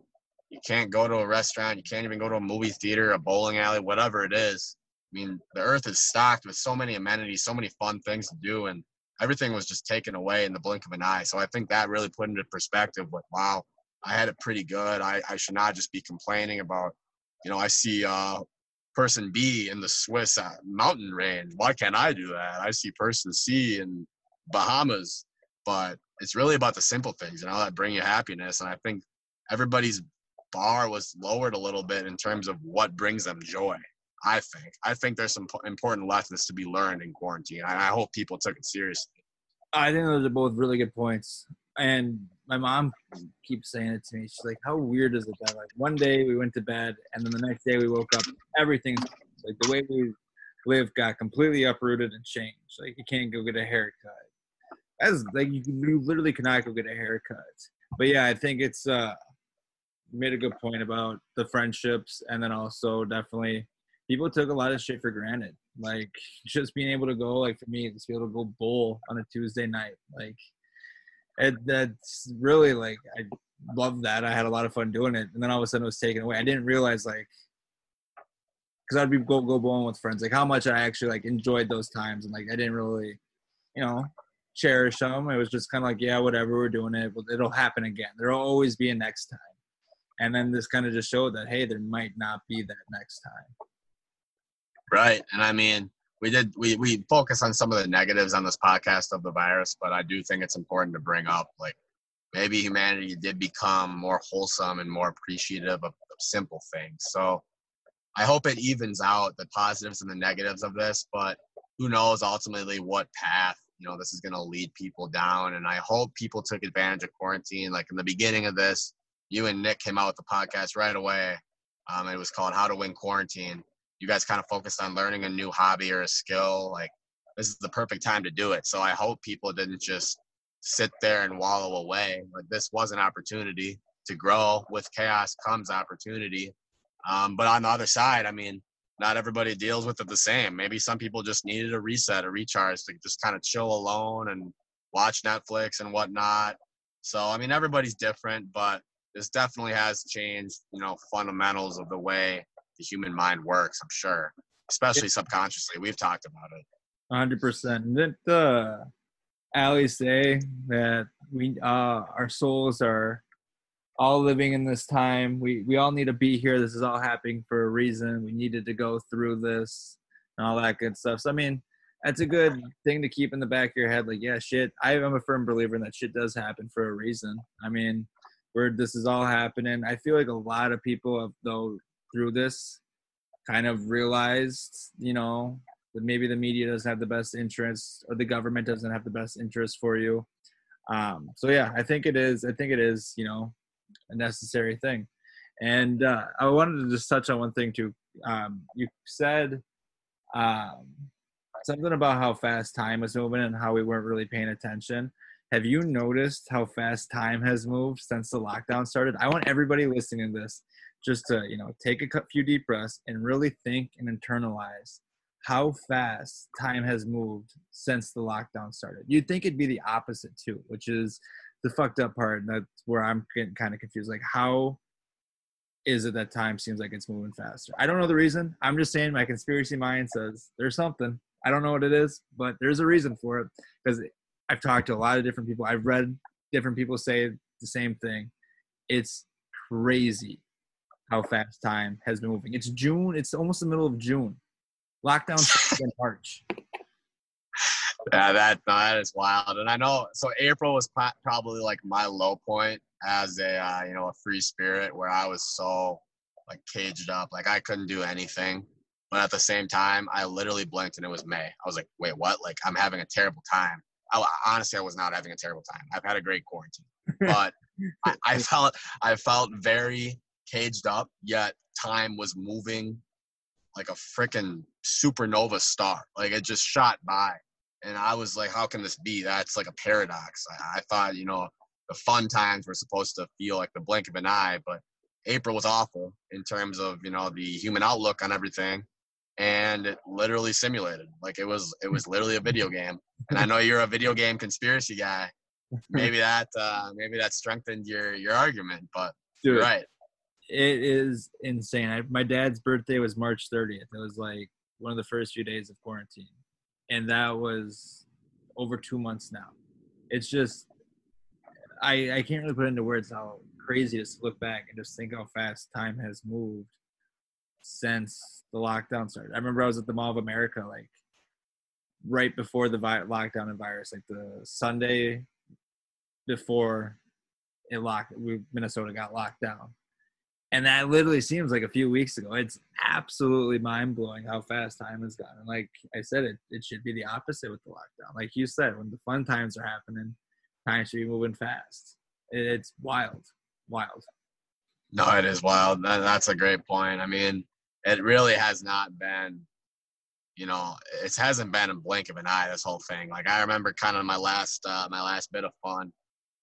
You can't go to a restaurant you can't even go to a movie theater a bowling alley whatever it is. I mean the earth is stocked with so many amenities so many fun things to do and everything was just taken away in the blink of an eye. So i think that really put into perspective like wow i had it pretty good. I, I should not just be complaining about you know i see uh person B in the Swiss uh, mountain range. Why can't I do that? I see person C in Bahamas, but it's really about the simple things, you know, that bring you happiness. And I think everybody's bar was lowered a little bit in terms of what brings them joy. I think. I think there's some important lessons to be learned in quarantine. I hope people took it seriously. I think those are both really good points. And my mom keeps saying it to me. She's like, "How weird is it that like one day we went to bed and then the next day we woke up, everything's like the way we live got completely uprooted and changed. Like you can't go get a haircut. As like you, you literally cannot go get a haircut. But yeah, I think it's uh made a good point about the friendships and then also definitely people took a lot of shit for granted. Like just being able to go, like for me, just be able to go bowl on a Tuesday night. Like it, that's really like I love that. I had a lot of fun doing it, and then all of a sudden it was taken away. I didn't realize like because I'd be go go bowling with friends, like how much I actually like enjoyed those times, and like I didn't really, you know, cherish them. It was just kind of like, yeah, whatever, we're doing it. It'll happen again. There'll always be a next time. And then this kind of just showed that hey, there might not be that next time. Right, and I mean, we did we we focus on some of the negatives on this podcast of the virus, but I do think it's important to bring up like maybe humanity did become more wholesome and more appreciative of, of simple things. So I hope it evens out the positives and the negatives of this, but who knows ultimately what path you know this is going to lead people down and i hope people took advantage of quarantine like in the beginning of this you and Nick came out with the podcast right away. Um, it was called How to Win Quarantine. You guys kind of focused on learning a new hobby or a skill. Like this is the perfect time to do it. So I hope people didn't just sit there and wallow away. But this was an opportunity to grow. With chaos comes opportunity. Um, but on the other side, I mean, not everybody deals with it the same. Maybe some people just needed a reset, a recharge to just kind of chill alone and watch Netflix and whatnot. So I mean, everybody's different, but this definitely has changed, you know, fundamentals of the way the human mind works. I'm sure, especially subconsciously. We've talked about it. Hundred percent. Didn't uh, Ali say that we uh, our souls are all living in this time. We we all need to be here. This is all happening for a reason. We needed to go through this and all that good stuff. So I mean, that's a good thing to keep in the back of your head. Like, yeah, shit. I am a firm believer in that shit does happen for a reason. I mean, where this is all happening. I feel like a lot of people have though through this kind of realized, you know, that maybe the media doesn't have the best interest or the government doesn't have the best interest for you. Um, so yeah, I think it is. I think it is. You know, a necessary thing. And uh, I wanted to just touch on one thing too. Um, you said um, something about how fast time was moving and how we weren't really paying attention. Have you noticed how fast time has moved since the lockdown started? I want everybody listening to this just to you know take a few deep breaths and really think and internalize how fast time has moved since the lockdown started. You'd think it'd be the opposite too, which is the fucked up part. and That's where I'm getting kind of confused. Like, how is it that time seems like it's moving faster? I don't know the reason. I'm just saying my conspiracy mind says there's something. I don't know what it is, but there's a reason for it because I've talked to a lot of different people. I've read different people say the same thing. It's crazy how fast time has been moving. It's June. It's almost the middle of June. Lockdown in March. Yeah, that that is wild. And I know so April was probably like my low point as a uh, you know a free spirit where I was so like caged up, like I couldn't do anything. But at the same time, I literally blinked and it was May. I was like, wait, what? Like I'm having a terrible time. I, honestly, I was not having a terrible time. I've had a great quarantine, but I, I felt I felt very caged up. Yet time was moving like a freaking supernova star. Like it just shot by and I was like, how can this be? That's like a paradox. I, I thought, you know, the fun times were supposed to feel like the blink of an eye, but April was awful in terms of you know the human outlook on everything, and it literally simulated like it was it was literally a video game. And I know you're a video game conspiracy guy. Maybe that uh, maybe that strengthened your your argument, but Dude, right. It is insane. I, my dad's birthday was March 30th. It was like one of the first few days of quarantine and that was over two months now. It's just I I can't really put into words how crazy it is to look back and just think how fast time has moved since the lockdown started. I remember I was at the Mall of America like right before the vi- lockdown and virus, like the Sunday before it locked, we Minnesota got locked down, and that literally seems like a few weeks ago. It's absolutely mind blowing how fast time has gone. And like I said, it, it should be the opposite with the lockdown. Like you said, when the fun times are happening, time should be moving fast. It's wild, wild. No, it is wild. That, that's a great point. I mean, it really has not been, you know, it hasn't been a blink of an eye. This whole thing. Like I remember, kind of my last, uh, my last bit of fun,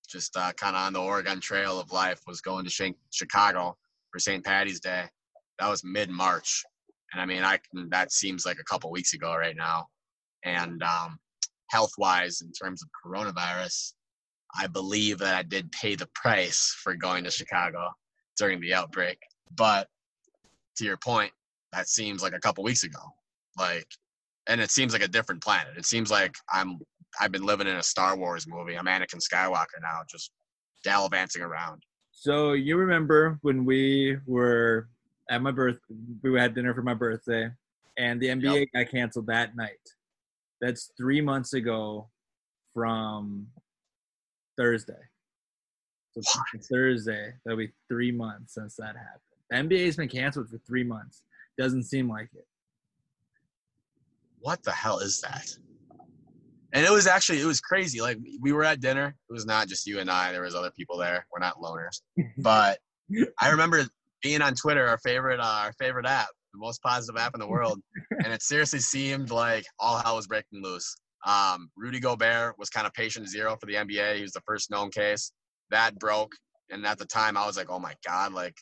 just uh, kind of on the Oregon Trail of life, was going to Chicago for St. Patty's Day. That was mid March, and I mean, I can, that seems like a couple weeks ago right now. And um, health wise, in terms of coronavirus, I believe that I did pay the price for going to Chicago during the outbreak. But to your point, that seems like a couple weeks ago. Like, and it seems like a different planet. It seems like I'm I've been living in a Star Wars movie. I'm Anakin Skywalker now, just gallivanting around. So you remember when we were at my birth, we had dinner for my birthday, and the NBA yep. got canceled that night. That's three months ago from Thursday. Thursday, that'll be three months since that happened. The NBA's been canceled for three months. Doesn't seem like it. What the hell is that? and it was actually it was crazy. Like we were at dinner. It was not just you and I. There was other people there. We're not loners. But I remember being on Twitter, our favorite uh, our favorite app, the most positive app in the world, and it seriously seemed like all hell was breaking loose. Um, Rudy Gobert was kind of patient zero for the NBA. He was the first known case that broke, and at the time I was like, oh my god, like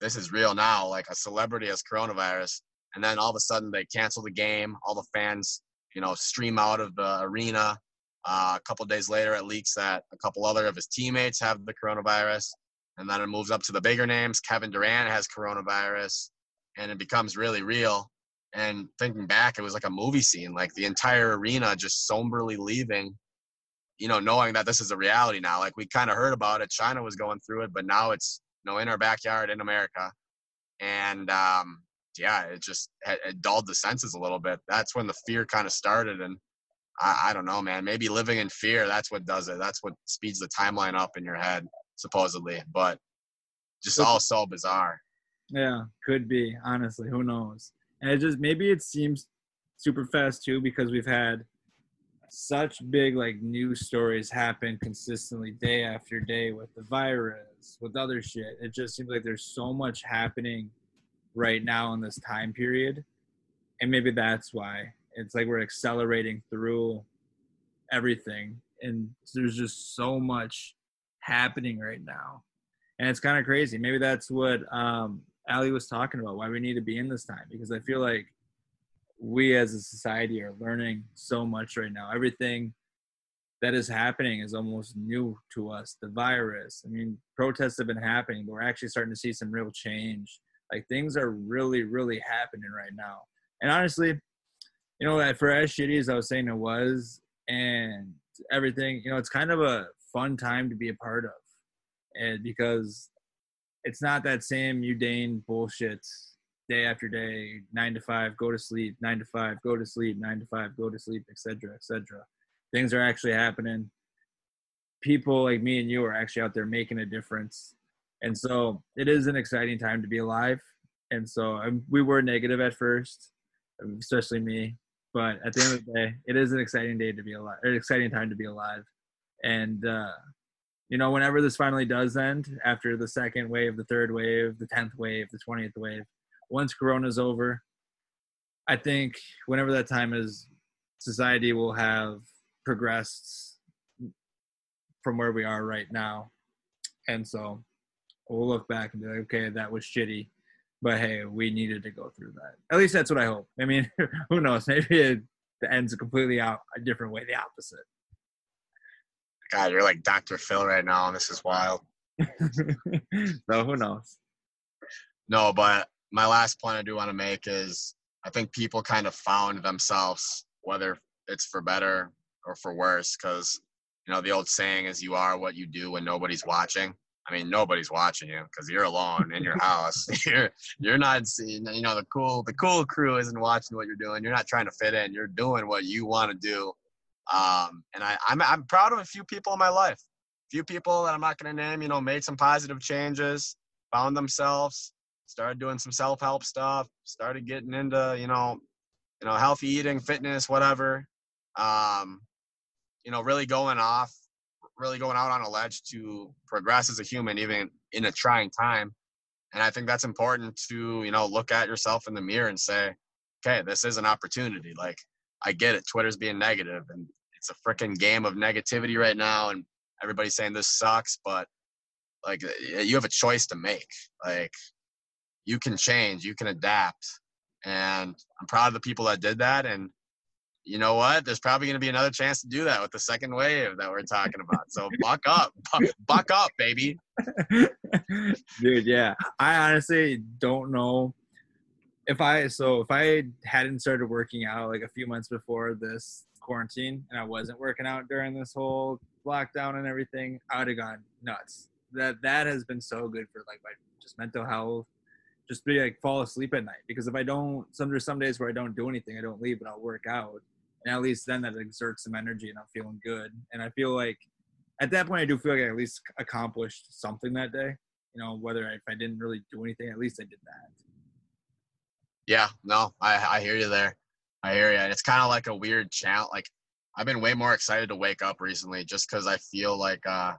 this is real now. Like a celebrity has coronavirus, and then all of a sudden they cancel the game. All the fans, you know, stream out of the arena. Uh, a couple days later, it leaks that a couple other of his teammates have the coronavirus, and then it moves up to the bigger names. Kevin Durant has coronavirus, and it becomes really real. And thinking back, it was like a movie scene, like the entire arena just somberly leaving, you know, knowing that this is a reality now. Like we kind of heard about it, China was going through it, but now it's you know in our backyard in America, and um, yeah, it just it dulled the senses a little bit. That's when the fear kind of started, and I, I don't know, man. Maybe living in fear that's what does it. That's what speeds the timeline up in your head, supposedly. But just all so bizarre. Yeah, could be. Honestly, who knows? And it just maybe it seems super fast too because we've had such big like news stories happen consistently day after day with the virus, with other shit. It just seems like there's so much happening right now in this time period. And maybe that's why it's like we're accelerating through everything. And there's just so much happening right now. And it's kind of crazy. Maybe that's what um, Ali was talking about, why we need to be in this time. Because I feel like we as a society are learning so much right now. Everything that is happening is almost new to us. The virus. I mean, protests have been happening, but we're actually starting to see some real change. Like things are really, really happening right now. And honestly, you know, that for as shitty as I was saying it was, and everything, you know, it's kind of a fun time to be a part of, and because it's not that same mundane bullshit day after day, nine to five, go to sleep, nine to five, go to sleep, nine to five, go to sleep, etc., etc. Things are actually happening. People like me and you are actually out there making a difference, and so it is an exciting time to be alive. And so um, we were negative at first, especially me, but at the end of the day, it is an exciting day to be alive, an exciting time to be alive, and. uh you know, whenever this finally does end, after the second wave, the third wave, the tenth wave, the twentieth wave, once Corona's over, I think whenever that time is, society will have progressed from where we are right now. And so we'll look back and be like, okay, that was shitty. But hey, we needed to go through that. At least that's what I hope. I mean, who knows? Maybe it ends completely out a different way, the opposite. God, you're like Dr. Phil right now, and this is wild. so who knows? No, but my last point I do want to make is I think people kind of found themselves, whether it's for better or for worse, because you know the old saying is you are what you do when nobody's watching. I mean, nobody's watching you because you're alone in your house. you're you're not seeing. You know, the cool the cool crew isn't watching what you're doing. You're not trying to fit in. You're doing what you want to do. Um, and I, I'm I'm proud of a few people in my life. A few people that I'm not going to name. You know, made some positive changes, found themselves, started doing some self-help stuff, started getting into, you know, you know, healthy eating, fitness, whatever. Um, you know, really going off, really going out on a ledge to progress as a human, even in a trying time. And I think that's important to, you know, look at yourself in the mirror and say, okay, this is an opportunity. Like, I get it. Twitter's being negative and it's a freaking game of negativity right now. And everybody's saying this sucks, but like, you have a choice to make. Like, you can change, you can adapt. And I'm proud of the people that did that. And you know what? There's probably going to be another chance to do that with the second wave that we're talking about. So buck up, buck up, baby. Dude, yeah. I honestly don't know if I so if I hadn't started working out like a few months before this quarantine and I wasn't working out during this whole lockdown and everything, I would have gone nuts. That that has been so good for like my just mental health, just be like fall asleep at night because if I don't, some there's some days where I don't do anything, I don't leave, but I'll work out, and at least then that exerts some energy and I'm feeling good, and I feel like at that point I do feel like I at least accomplished something that day. You know, whether I, if I didn't really do anything, at least I did that. Yeah, no, I I hear you there. I hear you. And it's kind of like a weird challenge. Like I've been way more excited to wake up recently, just because I feel like uh,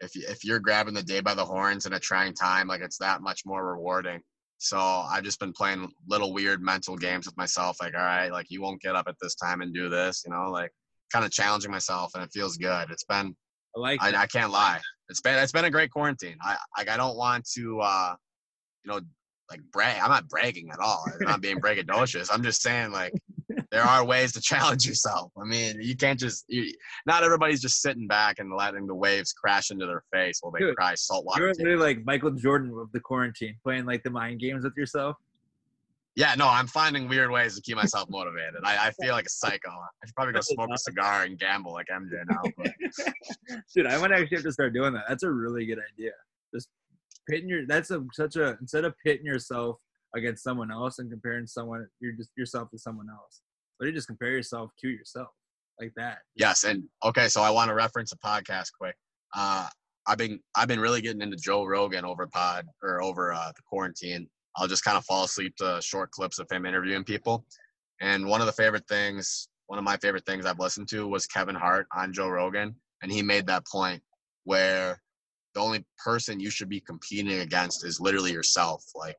if if you're grabbing the day by the horns in a trying time, like it's that much more rewarding. So I've just been playing little weird mental games with myself, like, all right, like you won't get up at this time and do this, you know, like kind of challenging myself, and it feels good. It's been, I like. I, I can't lie, it's been it's been a great quarantine. I like I don't want to, uh, you know, like brag. I'm not bragging at all. I'm not being braggadocious. I'm just saying like there are ways to challenge yourself. I mean, you can't just. You, not everybody's just sitting back and letting the waves crash into their face while they Dude, cry saltwater. You're literally like Michael Jordan of the quarantine, playing like the mind games with yourself. Yeah, no, I'm finding weird ways to keep myself motivated. I, I feel like a psycho. I should probably go smoke a cigar and gamble like MJ now. But Dude, I might actually have to start doing that. That's a really good idea. Just pitting your. That's a such a instead of pitting yourself against someone else and comparing someone you're just yourself to someone else. You just compare yourself to yourself like that. yes, and okay, so I want to reference a podcast quick. Uh, I've been I've been really getting into Joe Rogan over pod or over uh, the quarantine. I'll just kind of fall asleep to short clips of him interviewing people. And one of the favorite things, one of my favorite things I've listened to was Kevin Hart on Joe Rogan, and he made that point where the only person you should be competing against is literally yourself. Like,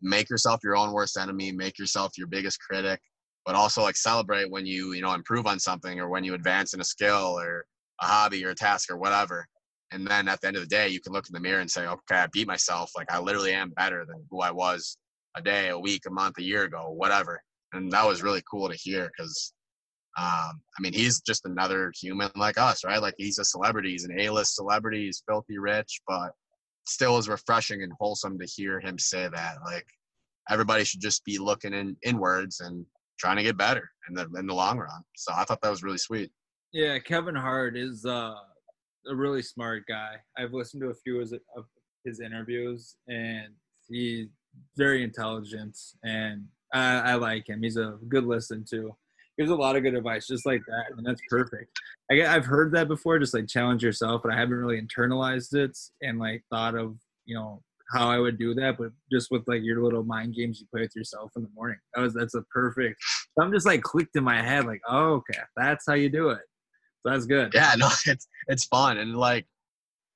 make yourself your own worst enemy, make yourself your biggest critic, but also like celebrate when you you know improve on something or when you advance in a skill or a hobby or a task or whatever. And then at the end of the day, you can look in the mirror and say, okay, I beat myself. Like I literally am better than who I was a day, a week, a month, a year ago, whatever. And that was really cool to hear because, um, I mean, he's just another human like us, right? Like he's a celebrity, he's an A-list celebrity, he's filthy rich, but still is refreshing and wholesome to hear him say that. Like everybody should just be looking in inwards and trying to get better in the in the long run. So I thought that was really sweet. Yeah, Kevin Hart is uh, a really smart guy. I've listened to a few of his, interviews, and he's very intelligent, and I, I like him. He's a good listen to. Gives a lot of good advice, just like that, and that's perfect. I I've heard that before, just like challenge yourself, but I haven't really internalized it and like thought of you know how I would do that, but just with like your little mind games you play with yourself in the morning. That was that's a perfect. I'm just like clicked in my head, like, oh, okay, that's how you do it. So that's good. yeah no it's it's fun and like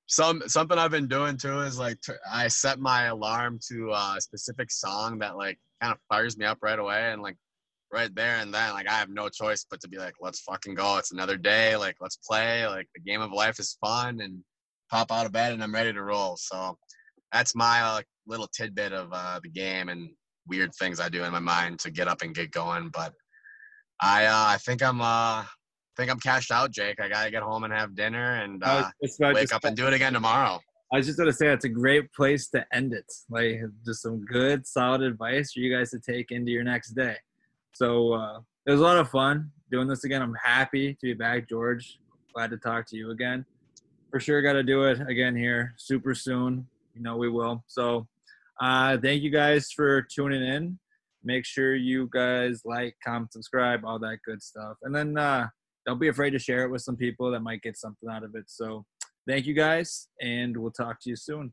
some something i've been doing too is like i set my alarm to a specific song that like kind of fires me up right away and like right there and then like i have no choice but to be like let's fucking go it's another day like let's play like the game of life is fun and pop out of bed and i'm ready to roll so that's my uh, little tidbit of uh, the game and weird things i do in my mind to get up and get going but i uh, i think i'm uh think I'm cashed out, Jake. I gotta get home and have dinner and uh, was just about wake up and do it again tomorrow. I was just gonna say it's a great place to end it. Like just some good, solid advice for you guys to take into your next day. So uh, it was a lot of fun doing this again. I'm happy to be back, George. Glad to talk to you again. For sure, got to do it again here super soon. You know we will. So uh, thank you guys for tuning in. Make sure you guys like, comment, subscribe, all that good stuff, and then. Uh, don't be afraid to share it with some people that might get something out of it. So thank you guys, and we'll talk to you soon.